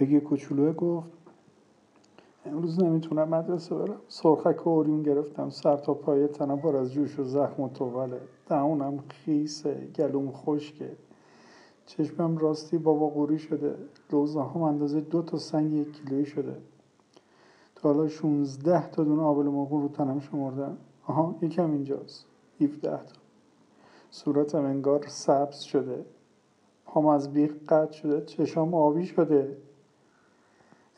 هگی کوچولوه گفت امروز نمی‌تونم مدرسه برم. سرخک و اوریون گرفتم سر تا پای تنم پر از جوش و زخم و توله دهونم خیسه گلوم خشکه. چشمم راستی بابا قوری شده. لوزه هم اندازه دو تا سنگ یک کیلویی شده. تا حالا 16 تا دونه آبل مرغون رو تنم شمردم. آها یکم اینجاست. 17 تا. صورتم انگار سبز شده. پام از بیخ قطع شده. چشام آبی شده.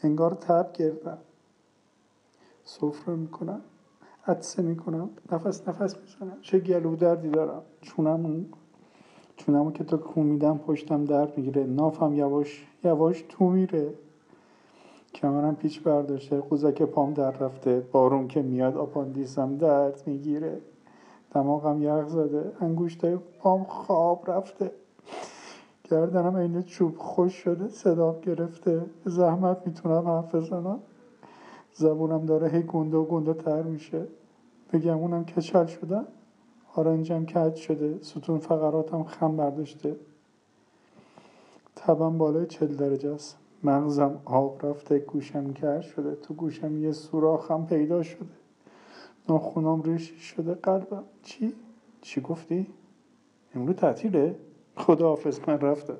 انگار تب گرفتم سفره می‌کنم عدسه می‌کنم نفس نفس می‌زنم. چه گلو دردی دارم. چونم چونمو که تا کو میدم پشتم درد می‌گیره. نافم یواش یواش تو میره. کمرم پیچ برداشته قوزک پام در رفته. بارون که میاد آپاندیسم درد می‌گیره. دماغم یخ زده انگوشته پام خواب رفته. گردنم عین چوب خوش شده صدام گرفته. زحمت می‌تونم حرف بزنم. زبونم داره هی گنده و گنده تر میشه. بگمونم کچل شدم آرنجم کج شده. ستون فقراتم خم برداشته. تبم بالای چل درجه است. مغزم آب رفته گوشم کر شده. تو گوشم یه سوراخم پیدا شده. ناخونام ریشی شده. قلبم چی؟ چی گفتی؟ امروز تعطیله؟ خدا حافظ من رفتم.